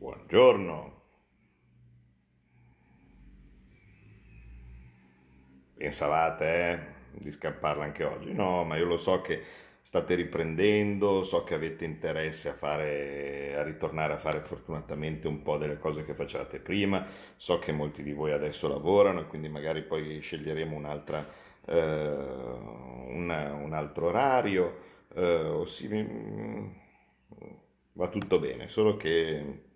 Buongiorno. Pensavate eh, di scapparla anche oggi? No, ma io lo so che state riprendendo, so che avete interesse a, fare, a ritornare a fare fortunatamente un po' delle cose che facevate prima, so che molti di voi adesso lavorano quindi magari poi sceglieremo un'altra, eh, una, un altro orario, eh, si, va tutto bene, solo che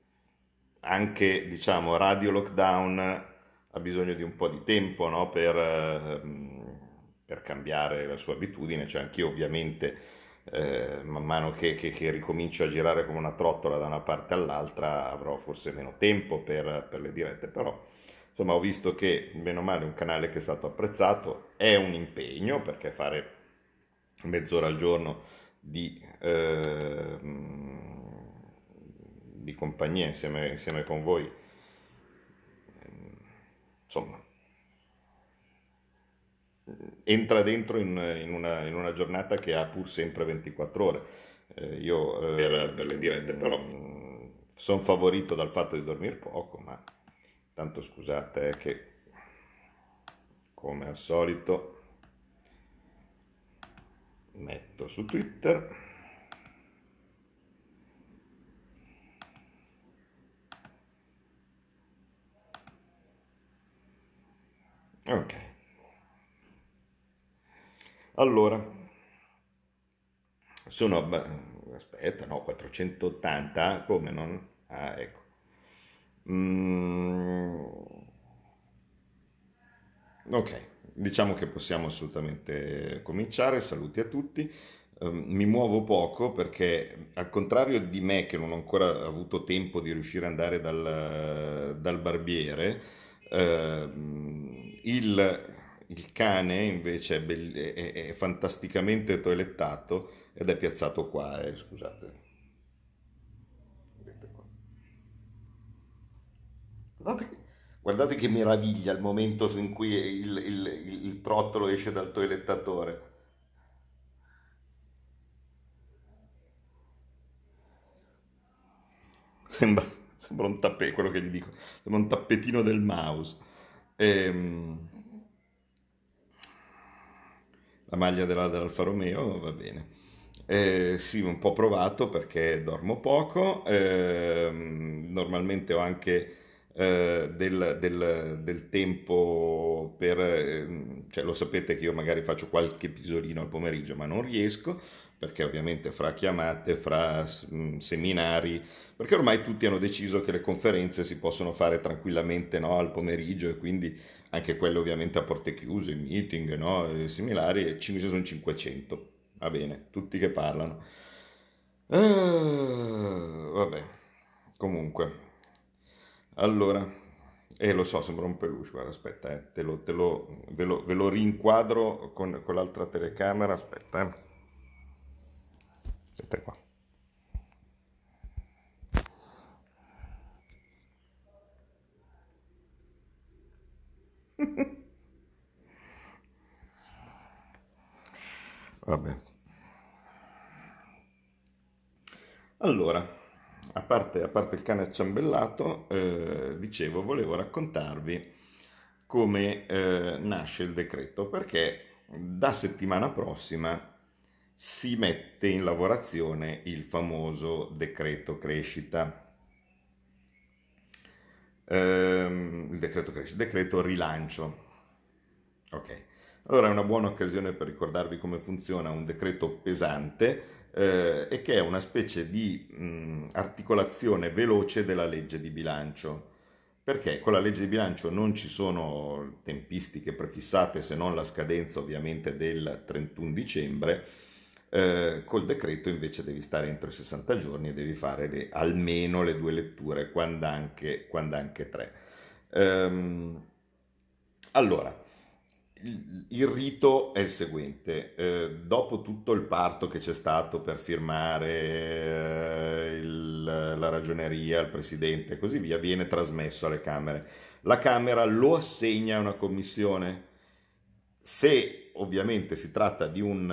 anche diciamo radio lockdown ha bisogno di un po' di tempo no? per, ehm, per, cambiare la sua abitudine, cioè anch'io ovviamente eh, man mano che, che, che, ricomincio a girare come una trottola da una parte all'altra avrò forse meno tempo per, per le dirette, però insomma ho visto che meno male un canale che è stato apprezzato. È un impegno perché fare mezz'ora al giorno di... Eh, di compagnia insieme, insieme con voi. Insomma, entra dentro in, in, una, in, una, giornata che ha pur sempre 24 ore. Eh, io eh, per, le dirette però mm, sono favorito dal fatto di dormire poco, ma tanto scusate eh, che come al solito metto su Twitter Ok. Allora, sono, aspetta, no, 480, come non? Ah, ecco. Mm, ok, diciamo che possiamo assolutamente cominciare, saluti a tutti. Um, mi muovo poco perché al contrario di me che non ho ancora avuto tempo di riuscire ad andare dal, dal barbiere, uh, il, il cane invece è, bell- è, è, fantasticamente toilettato ed è piazzato qua, eh, scusate. Guardate che, guardate che, meraviglia il momento in cui il, il, il trottolo esce dal toilettatore. Sembra, sembra un tappetino, quello che gli dico, sembra un tappetino del mouse. Ehm, la maglia della, dell'Alfa Romeo va bene. Eh, sì, un po' provato perché dormo poco, eh, normalmente ho anche eh, del, del, del, tempo per, ehm, cioè lo sapete che io magari faccio qualche pisolino al pomeriggio ma non riesco perché ovviamente fra chiamate, fra mm, seminari, perché ormai tutti hanno deciso che le conferenze si possono fare tranquillamente no, al pomeriggio e quindi anche quelle ovviamente a porte chiuse, i meeting no, e similari, e ci sono 500, va bene, tutti che parlano. Uh, vabbè, comunque, allora, eh lo so, sembra un peluche, guarda, aspetta, eh, te lo, te lo, ve, lo, ve lo rinquadro con, con l'altra telecamera, aspetta, eh. aspetta qua. Vabbè. Allora, a parte, a parte il cane acciambellato, eh, dicevo, volevo raccontarvi come eh, nasce il decreto, perché da settimana prossima si mette in lavorazione il famoso decreto crescita. Ehm, il decreto crescita, decreto rilancio. Ok. Allora è una buona occasione per ricordarvi come funziona un decreto pesante eh, e che è una specie di mh, articolazione veloce della legge di bilancio. Perché con la legge di bilancio non ci sono tempistiche prefissate se non la scadenza ovviamente del 31 dicembre, eh, col decreto invece devi stare entro i 60 giorni e devi fare le, almeno le due letture, quando anche, quando anche tre. Ehm, allora, il rito è il seguente, eh, dopo tutto il parto che c'è stato per firmare eh, il, la ragioneria, il presidente e così via, viene trasmesso alle Camere. La Camera lo assegna a una commissione. Se ovviamente si tratta di un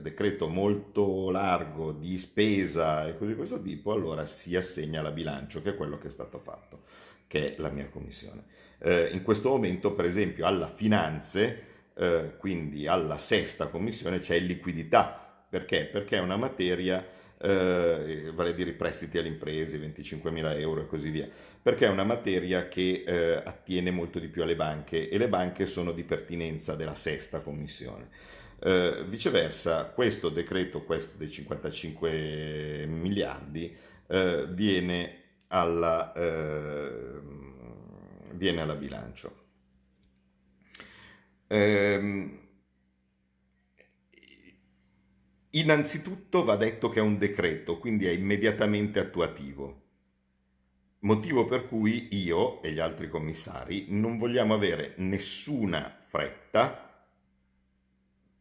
decreto decreto molto largo di spesa e cose di questo tipo, allora si assegna la bilancio, che è quello che è stato fatto, che è la mia commissione. Eh, in questo momento, per esempio, alla finanze, eh, quindi alla sesta commissione, c'è liquidità. Perché? Perché è una materia eh, vale a dire i prestiti alle imprese, 25.000 euro e così via, perché è una materia che eh, attiene molto di più alle banche e le banche sono di pertinenza della sesta commissione. Eh, viceversa, questo decreto, questo dei 55 miliardi, eh, viene, alla, eh, viene alla bilancio. Ehm, Innanzitutto va detto che è un decreto, quindi è immediatamente attuativo. Motivo per cui io e gli altri commissari non vogliamo avere nessuna fretta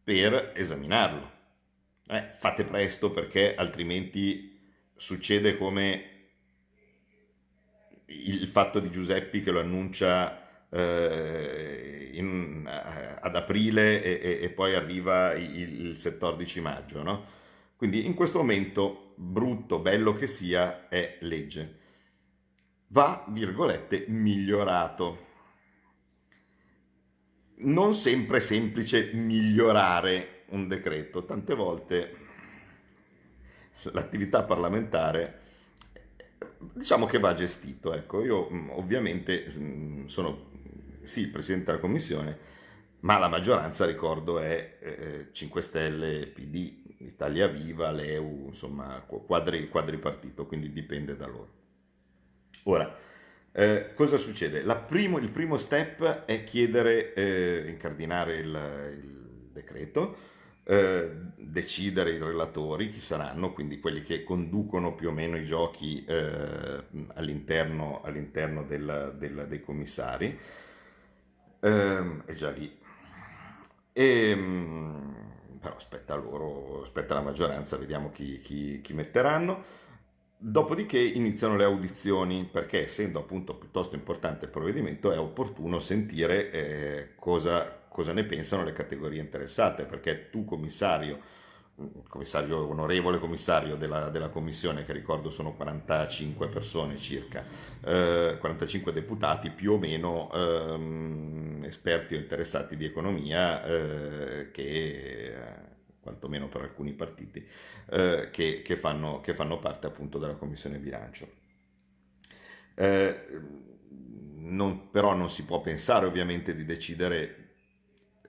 per esaminarlo. Eh, fate presto perché altrimenti succede come il fatto di Giuseppi che lo annuncia eh, in, eh, ad aprile e, e, poi arriva il, il 14 maggio. No? Quindi in questo momento, brutto, bello che sia, è legge. Va, virgolette, migliorato. Non sempre è semplice migliorare un decreto, tante volte l'attività parlamentare diciamo che va gestito. Ecco, io ovviamente sono sì, il Presidente della Commissione, ma la maggioranza, ricordo, è eh, 5 Stelle, PD, Italia Viva, l'EU, insomma, quadri, quadri partito, quindi dipende da loro. Ora, eh, cosa succede? Primo, il primo step è chiedere, eh, incardinare il, il decreto, eh, decidere i relatori, chi saranno, quindi quelli che conducono più o meno i giochi eh, all'interno, all'interno del, del, dei commissari, ehm, è già lì. E, ehm, però aspetta loro, aspetta la maggioranza, vediamo chi, chi, chi metteranno. Dopodiché iniziano le audizioni, perché essendo appunto piuttosto importante il provvedimento è opportuno sentire eh, cosa, cosa ne pensano le categorie interessate, perché tu commissario commissario, onorevole commissario della, della, commissione, che ricordo sono 45 persone circa, eh, 45 deputati più o meno ehm, esperti o interessati di economia, eh, che eh, quantomeno per alcuni partiti, eh, che, che, fanno, che, fanno, parte appunto della commissione bilancio. Eh, non, però non si può pensare ovviamente di decidere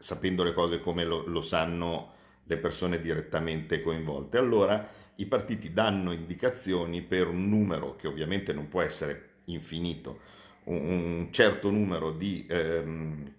sapendo le cose come lo, lo sanno le persone direttamente coinvolte. Allora i partiti danno indicazioni per un numero che ovviamente non può essere infinito, un, certo numero di ehm,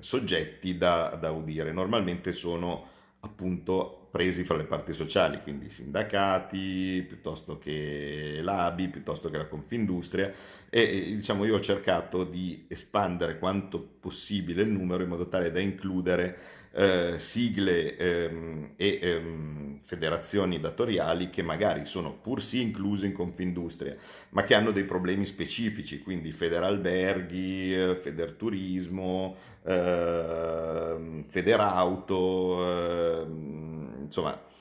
soggetti da, da udire. Normalmente sono appunto presi fra le parti sociali, quindi sindacati, piuttosto che l'ABI, piuttosto che la Confindustria e diciamo io ho cercato di espandere quanto possibile il numero in modo tale da includere eh, sigle ehm, e ehm, federazioni datoriali che magari sono pur sì incluse in Confindustria, ma che hanno dei problemi specifici, quindi Federalberghi, eh, Federturismo, eh, Federauto, eh, insomma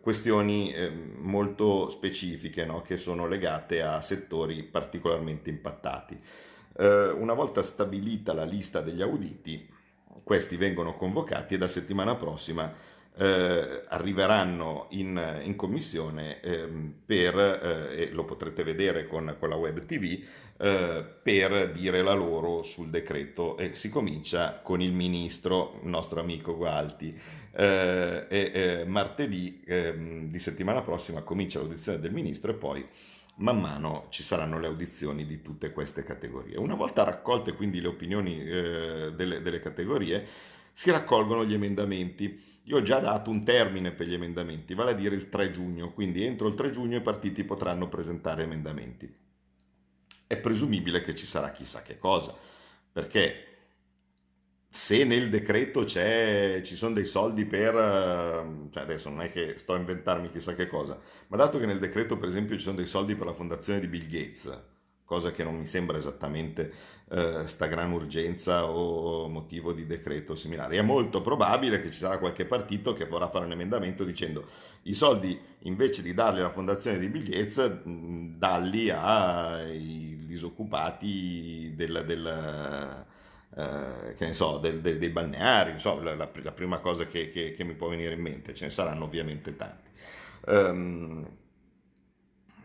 questioni eh, molto specifiche no? che sono legate a settori particolarmente impattati. Eh, una volta stabilita la lista degli auditi, questi vengono convocati e da settimana prossima eh, arriveranno in, in commissione eh, per, eh, e lo potrete vedere con, con la web tv, eh, per dire la loro sul decreto e si comincia con il ministro, il nostro amico Gualti. Eh, e martedì ehm, di settimana prossima comincia l'audizione del ministro e poi man mano ci saranno le audizioni di tutte queste categorie. Una volta raccolte quindi le opinioni eh, delle, delle, categorie, si raccolgono gli emendamenti. Io ho già dato un termine per gli emendamenti, vale a dire il 3 giugno, quindi entro il 3 giugno i partiti potranno presentare emendamenti. È presumibile che ci sarà chissà che cosa, perché se nel decreto ci sono dei soldi per, ehm, cioè adesso non è che sto a inventarmi chissà che cosa, ma dato che nel decreto per esempio ci sono dei soldi per la fondazione di Bill Gates, cosa che non mi sembra esattamente eh, sta gran urgenza o motivo di decreto similare. È molto probabile che ci sarà qualche partito che vorrà fare un emendamento dicendo i soldi invece di darli alla fondazione di Bigliez, dalli ai disoccupati del, del eh, che ne so, del, del, dei balneari, so, la, la, la, prima cosa che, che, che, mi può venire in mente, ce ne saranno ovviamente tanti. Um,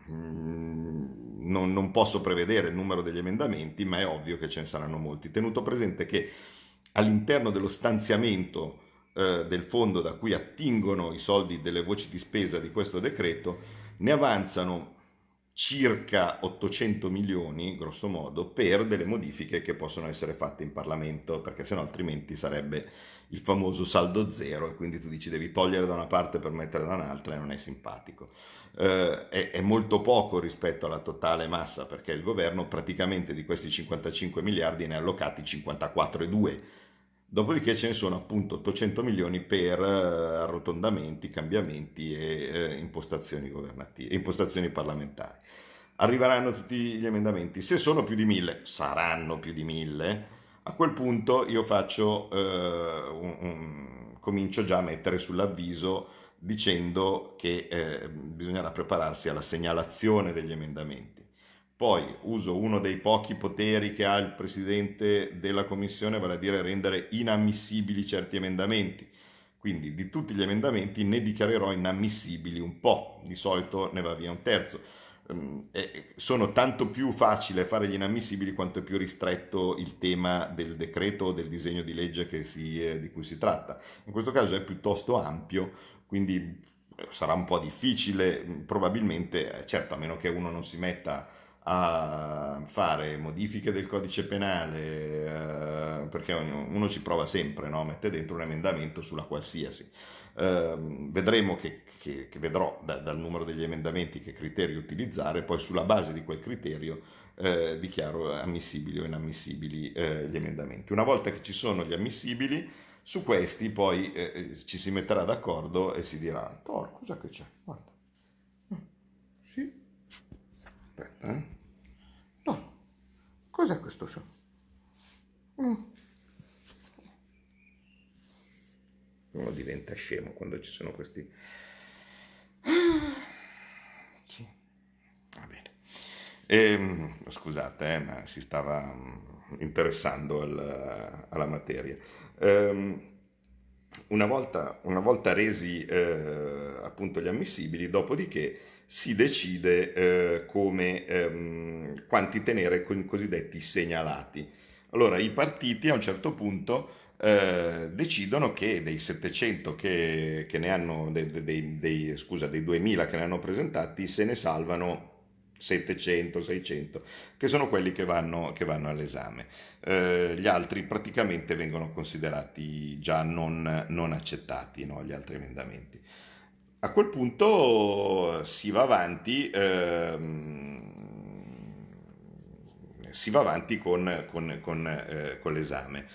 non, non, posso prevedere il numero degli emendamenti, ma è ovvio che ce ne saranno molti. Tenuto presente che all'interno dello stanziamento eh, del fondo da cui attingono i soldi delle voci di spesa di questo decreto, ne avanzano circa 800 milioni, grosso modo, per delle modifiche che possono essere fatte in Parlamento, perché sennò altrimenti sarebbe il famoso saldo zero e quindi tu dici devi togliere da una parte per mettere da un'altra e non è simpatico. Eh, è, è, molto poco rispetto alla totale massa perché il governo praticamente di questi 55 miliardi ne ha allocati 54,2 Dopodiché ce ne sono appunto 800 milioni per eh, arrotondamenti, cambiamenti e eh, impostazioni, governative, impostazioni parlamentari. Arriveranno tutti gli emendamenti. Se sono più di mille, saranno più di mille, a quel punto io faccio, eh, un, un, comincio già a mettere sull'avviso dicendo che eh, bisognerà prepararsi alla segnalazione degli emendamenti poi uso uno dei pochi poteri che ha il presidente della commissione, vale a dire rendere inammissibili certi emendamenti. Quindi di tutti gli emendamenti ne dichiarerò inammissibili un po', di solito ne va via un terzo. Um, sono tanto più facile fare gli inammissibili quanto è più ristretto il tema del decreto o del disegno di legge si, eh, di cui si tratta. In questo caso è piuttosto ampio, quindi eh, sarà un po' difficile, probabilmente, eh, certo, a meno che uno non si metta a fare modifiche del codice penale, eh, perché uno ci prova sempre, no? mette dentro un emendamento sulla qualsiasi. Eh, vedremo che, che, che vedrò da, dal numero degli emendamenti che criteri utilizzare, poi sulla base di quel criterio eh, dichiaro ammissibili o inammissibili eh, gli emendamenti. Una volta che ci sono gli ammissibili, su questi poi eh, eh, ci si metterà d'accordo e si dirà, Tor, cosa che c'è? Guarda. Sì, Aspetta, eh. No. Cos'è questo suono? Mm. Uno diventa scemo quando ci sono questi... Sì, va bene. E, ehm, scusate, eh, ma si stava mm, interessando al, alla materia. Um, una volta, una volta resi eh, appunto gli ammissibili, dopodiché si decide eh, come, ehm, quanti tenere con i cosiddetti segnalati. Allora i partiti a un certo punto eh, decidono che dei 700 che, che ne hanno, dei, dei, dei, scusa, dei 2000 che ne hanno presentati, se ne salvano 700, 600, che sono quelli che vanno, che vanno all'esame. Eh, gli altri praticamente vengono considerati già non, non accettati, no? gli altri emendamenti. A quel punto si va avanti, ehm, si va avanti con, con, con, eh, con l'esame.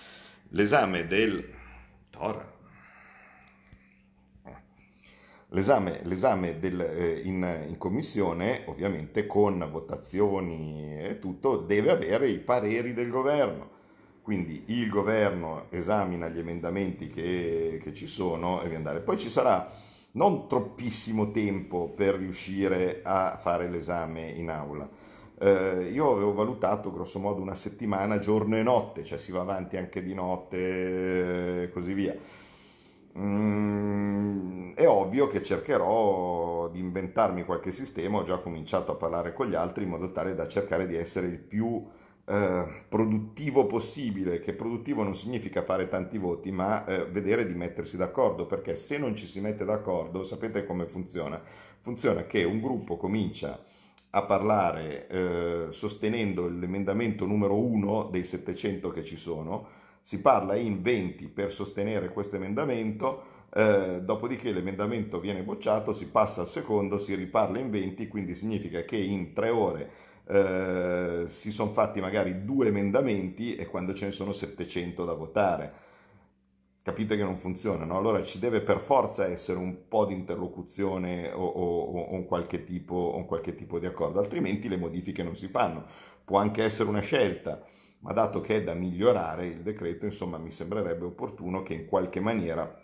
L'esame del... Tora. L'esame, l'esame del, eh, in, in, commissione, ovviamente con votazioni e tutto, deve avere i pareri del governo. Quindi il governo esamina gli emendamenti che, che ci sono e deve andare. Poi ci sarà non troppissimo tempo per riuscire a fare l'esame in aula. Eh, io avevo valutato grosso modo una settimana, giorno e notte, cioè si va avanti anche di notte e così via. Mm, è ovvio che cercherò di inventarmi qualche sistema, ho già cominciato a parlare con gli altri in modo tale da cercare di essere il più eh, produttivo possibile, che produttivo non significa fare tanti voti, ma eh, vedere di mettersi d'accordo, perché se non ci si mette d'accordo, sapete come funziona? Funziona che un gruppo comincia a parlare eh, sostenendo l'emendamento numero 1 dei 700 che ci sono, si parla in 20 per sostenere questo emendamento, eh, dopodiché l'emendamento viene bocciato, si passa al secondo, si riparla in 20, quindi significa che in tre ore eh, si sono fatti magari due emendamenti e quando ce ne sono 700 da votare. capite che non funziona, no? Allora ci deve per forza essere un po' di interlocuzione o, o, o, un qualche tipo, un qualche tipo di accordo, altrimenti le modifiche non si fanno. Può anche essere una scelta, ma dato che è da migliorare il decreto, insomma, mi sembrerebbe opportuno che in qualche maniera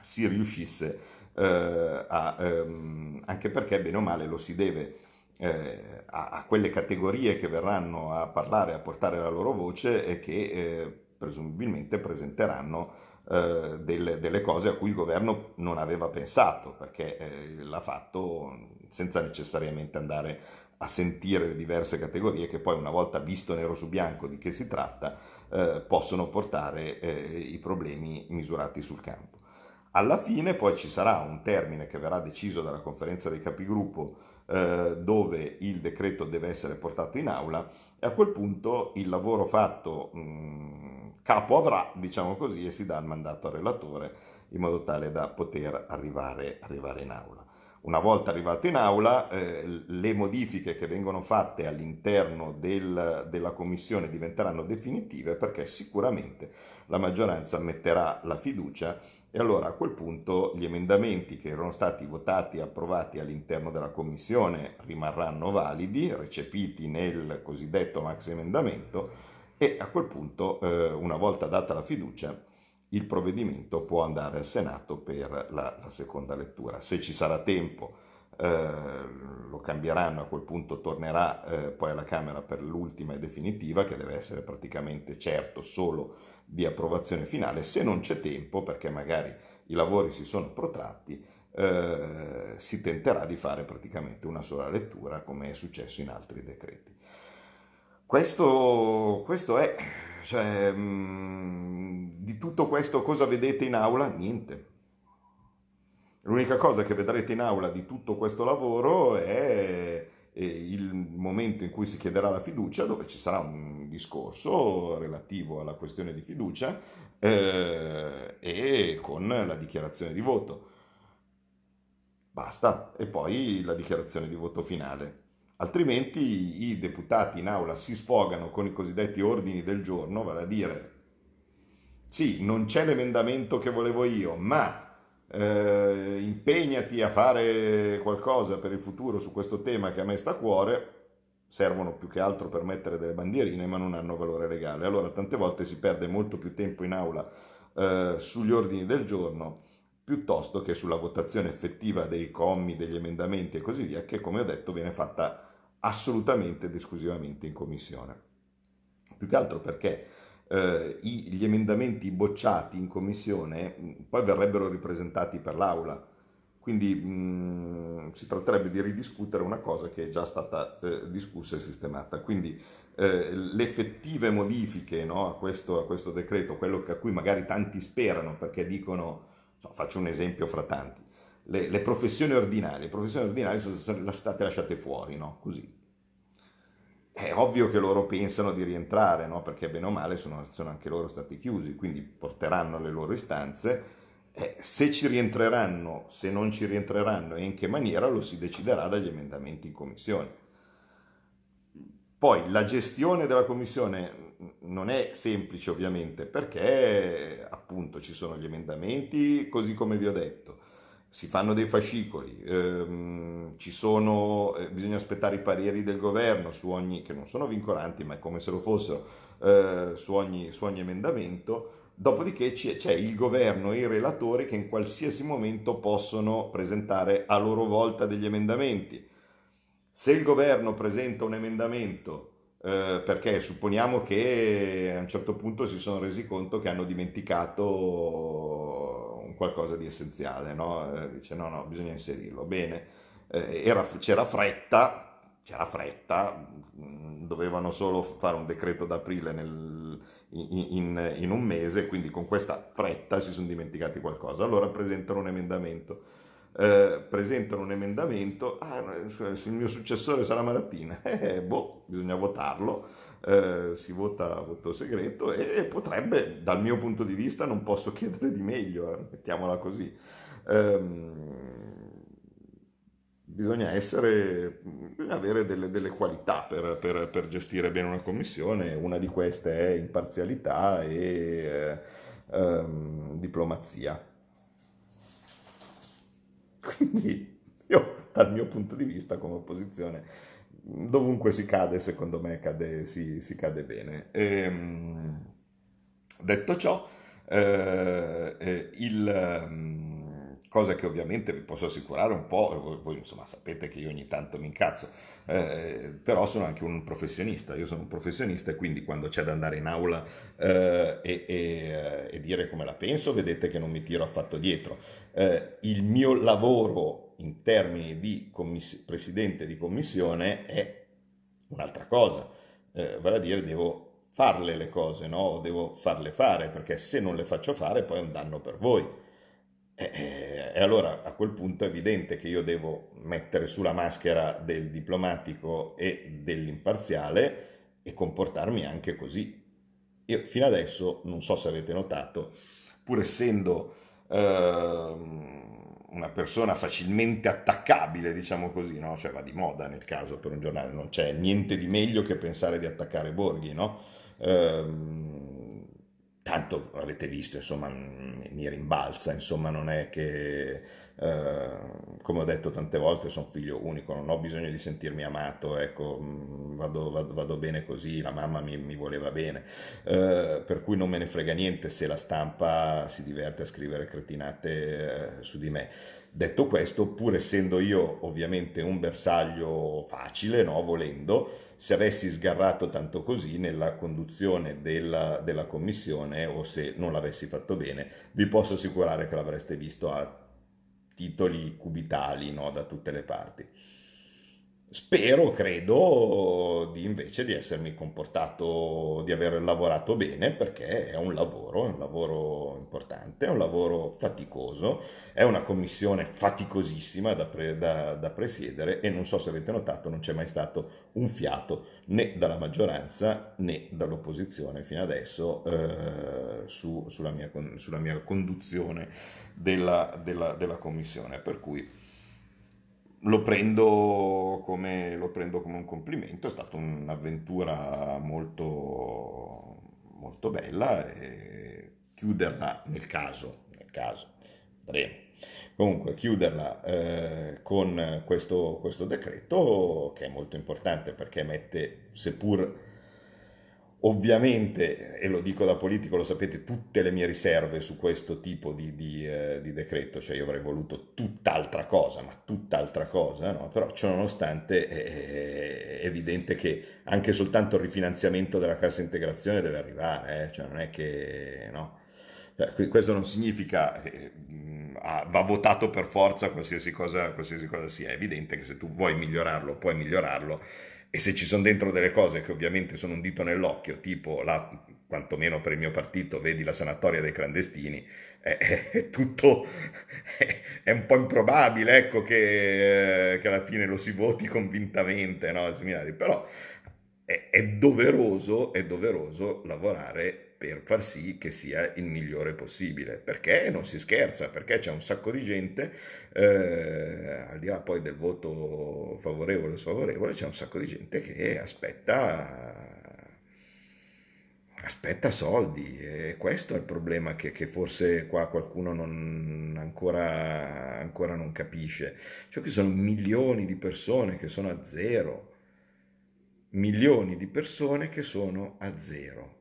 si riuscisse eh, a, ehm, anche perché bene o male lo si deve eh, a, a, quelle categorie che verranno a parlare, a portare la loro voce e che eh, presumibilmente presenteranno eh, delle, delle, cose a cui il governo non aveva pensato, perché eh, l'ha fatto senza necessariamente andare a sentire le diverse categorie che poi una volta visto nero su bianco di che si tratta eh, possono portare eh, i problemi misurati sul campo. Alla fine poi ci sarà un termine che verrà deciso dalla conferenza dei capigruppo eh, dove il decreto deve essere portato in aula e a quel punto il lavoro fatto mh, mm, capo avrà, diciamo così, e si dà il mandato al relatore in modo tale da poter arrivare, arrivare in aula. Una volta arrivato in aula, eh, le modifiche che vengono fatte all'interno del, della commissione diventeranno definitive perché sicuramente la maggioranza metterà la fiducia e allora a quel punto gli emendamenti che erano stati votati e approvati all'interno della Commissione rimarranno validi, recepiti nel cosiddetto maxi emendamento e a quel punto, eh, una volta data la fiducia, il provvedimento può andare al Senato per la, la seconda lettura. Se ci sarà tempo eh, lo cambieranno, a quel punto tornerà eh, poi alla Camera per l'ultima e definitiva, che deve essere praticamente certo solo di approvazione finale, se non c'è tempo, perché magari i lavori si sono protratti, eh, si tenterà di fare praticamente una sola lettura, come è successo in altri decreti. Questo, questo è, cioè, mh, mm, di tutto questo cosa vedete in aula? Niente. L'unica cosa che vedrete in aula di tutto questo lavoro è il momento in cui si chiederà la fiducia, dove ci sarà un discorso relativo alla questione di fiducia eh, e con la dichiarazione di voto. Basta, e poi la dichiarazione di voto finale. Altrimenti i deputati in aula si sfogano con i cosiddetti ordini del giorno, vale a dire, sì, non c'è l'emendamento che volevo io, ma eh, impegnati a fare qualcosa per il futuro su questo tema che a me sta a cuore, servono più che altro per mettere delle bandierine ma non hanno valore legale. Allora tante volte si perde molto più tempo in aula eh, sugli ordini del giorno piuttosto che sulla votazione effettiva dei commi, degli emendamenti e così via, che come ho detto viene fatta assolutamente ed esclusivamente in commissione. Più che altro perché eh, gli emendamenti bocciati in commissione mm, poi verrebbero ripresentati per l'aula. Quindi mh, mm, si tratterebbe di ridiscutere una cosa che è già stata eh, discussa e sistemata. Quindi eh, le effettive modifiche no, a, questo, a, questo, decreto, quello a cui magari tanti sperano perché dicono, no, faccio un esempio fra tanti, le, le, professioni ordinarie, le professioni ordinarie sono state lasciate fuori, no? così, è ovvio che loro pensano di rientrare, no? perché bene o male sono, sono, anche loro stati chiusi, quindi porteranno le loro istanze. Eh, se ci rientreranno, se non ci rientreranno e in che maniera lo si deciderà dagli emendamenti in commissione. Poi la gestione della commissione non è semplice ovviamente perché appunto ci sono gli emendamenti così come vi ho detto si fanno dei fascicoli, ehm, sono, eh, bisogna aspettare i pareri del governo su ogni, che non sono vincolanti, ma è come se lo fossero, eh, su, ogni, su, ogni, emendamento, dopodiché c'è, c'è il governo e i relatori che in qualsiasi momento possono presentare a loro volta degli emendamenti. Se il governo presenta un emendamento eh, perché supponiamo che a un certo punto si sono resi conto che hanno dimenticato qualcosa di essenziale, no? Eh, dice no, no, bisogna inserirlo. Bene, eh, era, c'era fretta, c'era fretta, mm, dovevano solo fare un decreto d'aprile nel, in, in, in, un mese, quindi con questa fretta si sono dimenticati qualcosa. Allora presentano un emendamento. Eh, presentano un emendamento, ah, il mio successore sarà Marattina, eh, boh, bisogna votarlo eh, si vota a voto segreto e potrebbe, dal mio punto di vista, non posso chiedere di meglio, eh, mettiamola così. Ehm, bisogna, essere, bisogna avere delle, delle qualità per, per, per, gestire bene una commissione, una di queste è imparzialità e... Eh, ehm, diplomazia. Quindi io, dal mio punto di vista, come opposizione, dovunque si cade, secondo me cade, si, si cade bene. E, ehm, detto ciò, eh, eh, il... Um, cosa che ovviamente vi posso assicurare un po', voi, voi insomma sapete che io ogni tanto mi incazzo, eh, però sono anche un professionista, io sono un professionista e quindi quando c'è da andare in aula eh, e, e, eh, e, dire come la penso, vedete che non mi tiro affatto dietro. Eh, il mio lavoro in termini di commiss- presidente di commissione è un'altra cosa, eh, vale a dire devo farle le cose, no? devo farle fare, perché se non le faccio fare poi è un danno per voi. E, e, allora a quel punto è evidente che io devo mettere sulla maschera del diplomatico e dell'imparziale e comportarmi anche così. Io fino adesso, non so se avete notato, pur essendo eh, una persona facilmente attaccabile, diciamo così, no? cioè va di moda nel caso per un giornale, non c'è niente di meglio che pensare di attaccare Borghi, no? Eh, tanto avete visto, insomma, mi rimbalza, insomma, non è che, eh, come ho detto tante volte, sono figlio unico, non ho bisogno di sentirmi amato, ecco, mm, vado, vado, vado bene così, la mamma mi, mi voleva bene, eh, per cui non me ne frega niente se la stampa si diverte a scrivere cretinate eh, su di me. Detto questo, pur essendo io ovviamente un bersaglio facile, no, volendo, se avessi sgarrato tanto così nella conduzione della, della commissione o se non l'avessi fatto bene, vi posso assicurare che l'avreste visto a titoli cubitali no, da tutte le parti. Spero, credo, di invece di essermi comportato, di aver lavorato bene perché è un lavoro, è un lavoro importante, è un lavoro faticoso, è una commissione faticosissima da, pre, da, da presiedere e non so se avete notato non c'è mai stato un fiato né dalla maggioranza né dall'opposizione fino adesso eh, su, sulla, mia, sulla, mia, conduzione della, della, della commissione. Per cui lo prendo, come, lo prendo come un complimento, è stata un'avventura molto, molto bella e chiuderla nel caso, nel caso, vedremo. Comunque chiuderla eh, con questo, questo decreto che è molto importante perché mette, seppur Ovviamente, e lo dico da politico, lo sapete, tutte le mie riserve su questo tipo di, di, eh, di decreto, cioè io avrei voluto tutt'altra cosa, ma tutt'altra cosa, no? però ciononostante è evidente che anche soltanto il rifinanziamento della cassa integrazione deve arrivare, eh? cioè non è che... No? Cioè, questo non significa che va votato per forza qualsiasi cosa, qualsiasi cosa sia, è evidente che se tu vuoi migliorarlo, puoi migliorarlo e se ci sono dentro delle cose che ovviamente sono un dito nell'occhio, tipo la, quantomeno per il mio partito, vedi la sanatoria dei clandestini, è, è tutto, è, è, un po' improbabile ecco, che, che, alla fine lo si voti convintamente, no, però è, è, doveroso, è doveroso lavorare per far sì che sia il migliore possibile, perché? Non si scherza, perché c'è un sacco di gente, eh, al di là poi del voto favorevole o sfavorevole, c'è un sacco di gente che aspetta, aspetta soldi. E questo è il problema che, che forse qua qualcuno non, ancora, ancora non capisce, cioè che sono milioni di persone che sono a zero, milioni di persone che sono a zero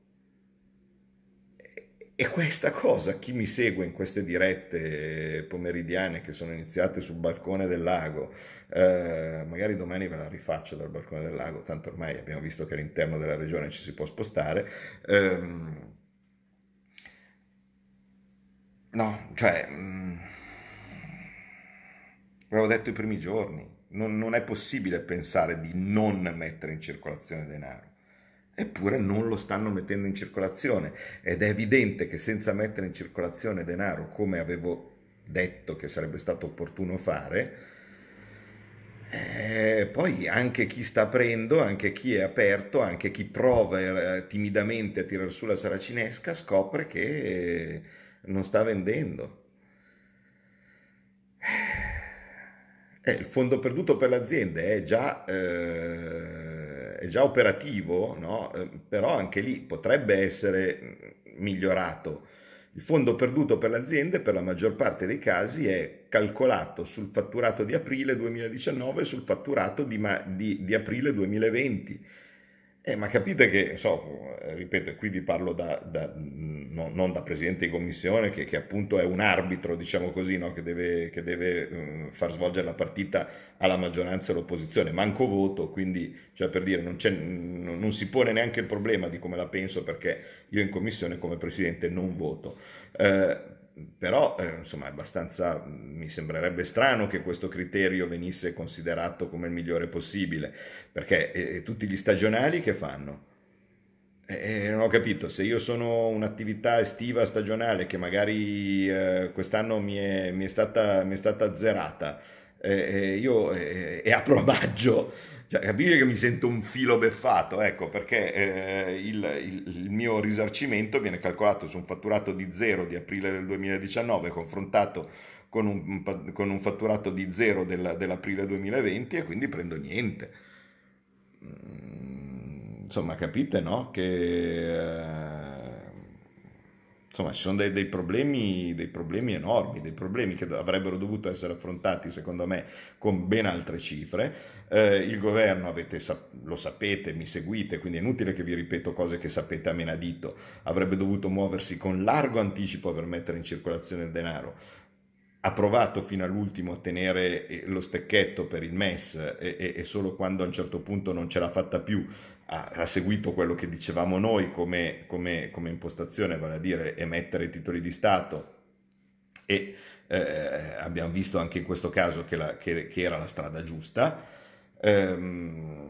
e questa cosa, chi mi segue in queste dirette pomeridiane che sono iniziate sul balcone del lago, eh, magari domani ve la rifaccio dal balcone del lago, tanto ormai abbiamo visto che all'interno della regione ci si può spostare. Ehm, no, cioè, mh, mm, avevo detto i primi giorni, non, non è possibile pensare di non mettere in circolazione denaro eppure non lo stanno mettendo in circolazione ed è evidente che senza mettere in circolazione denaro come avevo detto che sarebbe stato opportuno fare, eh, poi anche chi sta aprendo, anche chi è aperto, anche chi prova eh, timidamente a tirare su la saracinesca scopre che eh, non sta vendendo. Eh, il fondo perduto per le aziende è già eh, è già operativo, no? Eh, però anche lì potrebbe essere migliorato Il fondo perduto per le aziende per la maggior parte dei casi è calcolato sul fatturato di aprile 2019 e sul fatturato di, di, di aprile 2020 eh, ma capite che, so, ripeto, qui vi parlo da, da, no, non da presidente di commissione, che, che, appunto è un arbitro, diciamo così, no? che deve, che deve uh, far svolgere la partita alla maggioranza e all'opposizione. Manco voto, quindi, cioè per dire, non, non, non, si pone neanche il problema di come la penso, perché io in commissione come presidente non voto. Eh, però eh, insomma è abbastanza mi sembrerebbe strano che questo criterio venisse considerato come il migliore possibile perché eh, tutti gli stagionali che fanno? Eh, non ho capito se io sono un'attività estiva stagionale che magari eh, quest'anno mi è, mi, è stata, mi è stata azzerata io e apro a maggio cioè, capisci che mi sento un filo beffato, ecco, perché eh, il, il, il, mio risarcimento viene calcolato su un fatturato di zero di aprile del 2019 confrontato con un, con un fatturato di zero del, dell'aprile 2020 e quindi prendo niente. Mm, insomma, capite, no? Che... Eh, insomma, ci sono dei, dei, problemi, dei, problemi, enormi, dei problemi che avrebbero dovuto essere affrontati, secondo me, con ben altre cifre. Eh, il governo, avete, lo sapete, mi seguite, quindi è inutile che vi ripeto cose che sapete a menadito, avrebbe dovuto muoversi con largo anticipo per mettere in circolazione il denaro ha provato fino all'ultimo a tenere eh, lo stecchetto per il MES e, e, e, solo quando a un certo punto non ce l'ha fatta più ha, ha seguito quello che dicevamo noi come, come, come, impostazione, vale a dire emettere titoli di Stato e eh, abbiamo visto anche in questo caso che, la, che, che era la strada giusta. Ehm,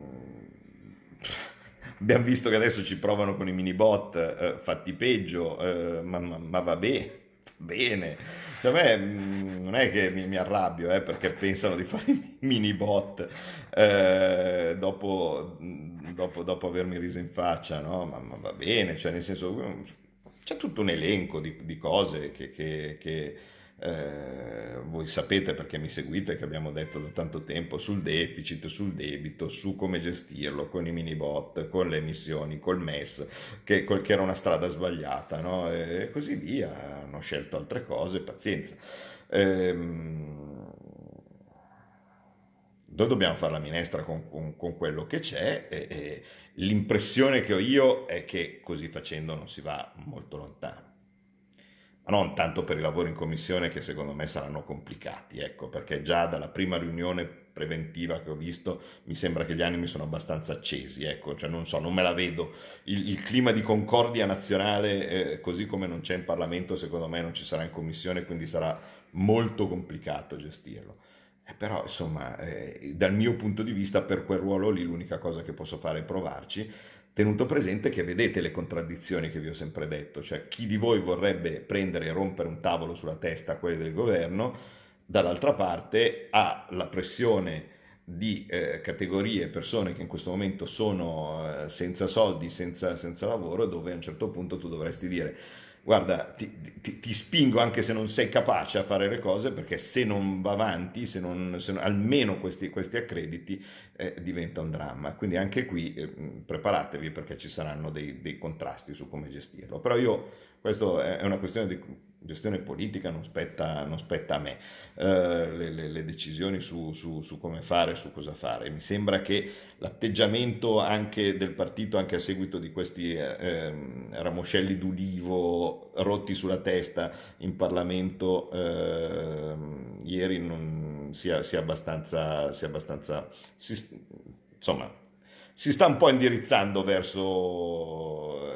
abbiamo visto che adesso ci provano con i mini bot eh, fatti peggio, eh, ma, ma, ma vabbè bene. Cioè, a me mm, non è che mi, mi arrabbio eh, perché pensano di fare mini bot eh, dopo, mm, dopo, dopo, avermi riso in faccia, no? Ma, ma, va bene, cioè nel senso c'è tutto un elenco di, di cose che, che, che eh, voi sapete perché mi seguite che abbiamo detto da tanto tempo sul deficit, sul debito, su come gestirlo con i mini bot, con le emissioni, col MES, che, che era una strada sbagliata, no? e così via. Hanno scelto altre cose, pazienza. Ehm, noi dobbiamo fare la minestra con, con, con quello che c'è e, e l'impressione che ho io è che così facendo non si va molto lontano ma non tanto per i lavori in commissione che secondo me saranno complicati, ecco, perché già dalla prima riunione preventiva che ho visto mi sembra che gli animi sono abbastanza accesi, ecco, cioè non so, non me la vedo. Il, il clima di concordia nazionale, eh, così come non c'è in Parlamento, secondo me non ci sarà in commissione, quindi sarà molto complicato gestirlo. Eh, però, insomma, eh, dal mio punto di vista, per quel ruolo lì, l'unica cosa che posso fare è provarci tenuto presente che vedete le contraddizioni che vi ho sempre detto, cioè chi di voi vorrebbe prendere e rompere un tavolo sulla testa a quelli del governo, dall'altra parte ha la pressione di eh, categorie, persone che in questo momento sono eh, senza soldi, senza, senza lavoro, dove a un certo punto tu dovresti dire guarda, ti, ti, ti, spingo anche se non sei capace a fare le cose, perché se non va avanti, se, non, se non, almeno questi, questi accrediti, eh, diventa un dramma. Quindi anche qui eh, preparatevi perché ci saranno dei, dei, contrasti su come gestirlo. Però io, questo è una questione di gestione politica non spetta, non spetta a me, eh, le, le, le, decisioni su, su, su, come fare, su cosa fare. Mi sembra che l'atteggiamento anche del partito, anche a seguito di questi eh, ehm, ramoscelli d'ulivo rotti sulla testa in Parlamento, eh, ieri non sia, sia abbastanza, sia abbastanza si, insomma, si sta un po' indirizzando verso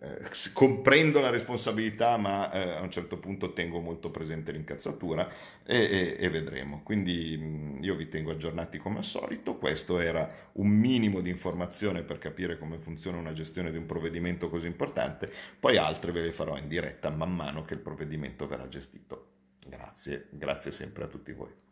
eh, comprendo la responsabilità, ma eh, a un certo punto tengo molto presente l'incazzatura e, e, e, vedremo. Quindi mh, io vi tengo aggiornati come al solito. Questo era un minimo di informazione per capire come funziona una gestione di un provvedimento così importante. Poi altre ve le farò in diretta man mano che il provvedimento verrà gestito. Grazie, grazie sempre a tutti voi.